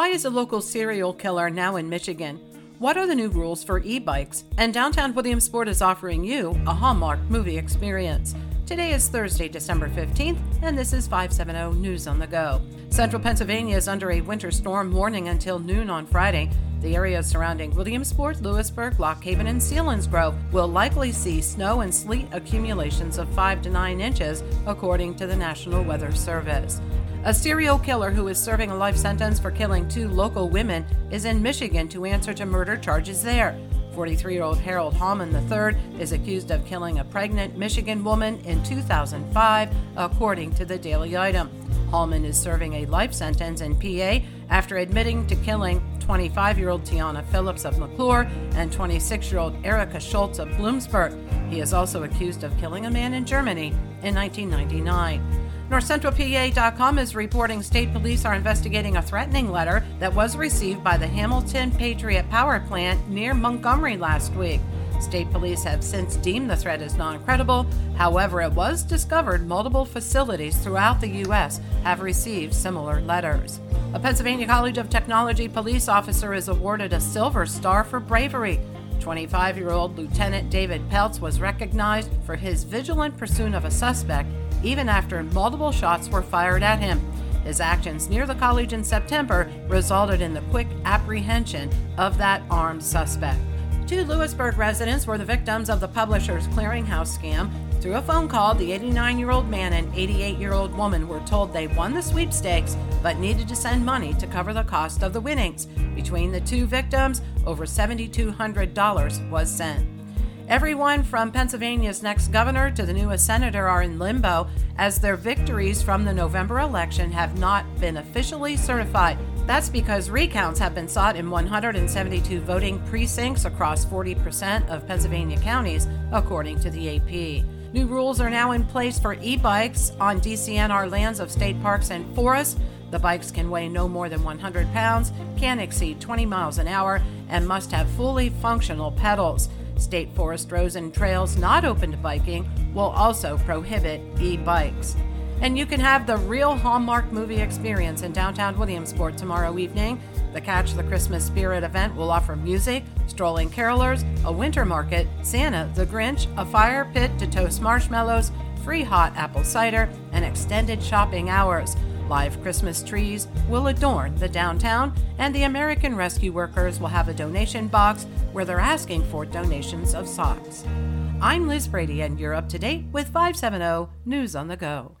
Why is a local serial killer now in Michigan? What are the new rules for e bikes? And Downtown Williamsport is offering you a Hallmark movie experience. Today is Thursday, December 15th, and this is 570 News on the Go. Central Pennsylvania is under a winter storm warning until noon on Friday. The areas surrounding Williamsport, Lewisburg, Lock Haven, and Selinsgrove will likely see snow and sleet accumulations of 5 to 9 inches, according to the National Weather Service. A serial killer who is serving a life sentence for killing two local women is in Michigan to answer to murder charges there. 43 year old Harold Haulman III is accused of killing a pregnant Michigan woman in 2005, according to the Daily Item. Haulman is serving a life sentence in PA after admitting to killing 25 year old Tiana Phillips of McClure and 26 year old Erica Schultz of Bloomsburg. He is also accused of killing a man in Germany in 1999. NorthCentralPA.com is reporting state police are investigating a threatening letter that was received by the Hamilton Patriot Power Plant near Montgomery last week. State police have since deemed the threat as non credible. However, it was discovered multiple facilities throughout the U.S. have received similar letters. A Pennsylvania College of Technology police officer is awarded a Silver Star for bravery. 25 year old Lieutenant David Peltz was recognized for his vigilant pursuit of a suspect even after multiple shots were fired at him. His actions near the college in September resulted in the quick apprehension of that armed suspect. Two Lewisburg residents were the victims of the Publishers Clearinghouse scam. Through a phone call, the 89 year old man and 88 year old woman were told they won the sweepstakes but needed to send money to cover the cost of the winnings. Between the two victims, over $7,200 was sent. Everyone from Pennsylvania's next governor to the newest senator are in limbo as their victories from the November election have not been officially certified. That's because recounts have been sought in 172 voting precincts across 40% of Pennsylvania counties, according to the AP. New rules are now in place for e bikes on DCNR lands of state parks and forests. The bikes can weigh no more than 100 pounds, can exceed 20 miles an hour, and must have fully functional pedals. State forest roads and trails not open to biking will also prohibit e bikes. And you can have the real Hallmark movie experience in downtown Williamsport tomorrow evening. The Catch the Christmas Spirit event will offer music, strolling carolers, a winter market, Santa, the Grinch, a fire pit to toast marshmallows, free hot apple cider, and extended shopping hours. Live Christmas trees will adorn the downtown, and the American Rescue Workers will have a donation box where they're asking for donations of socks. I'm Liz Brady, and you're up to date with 570 News on the Go.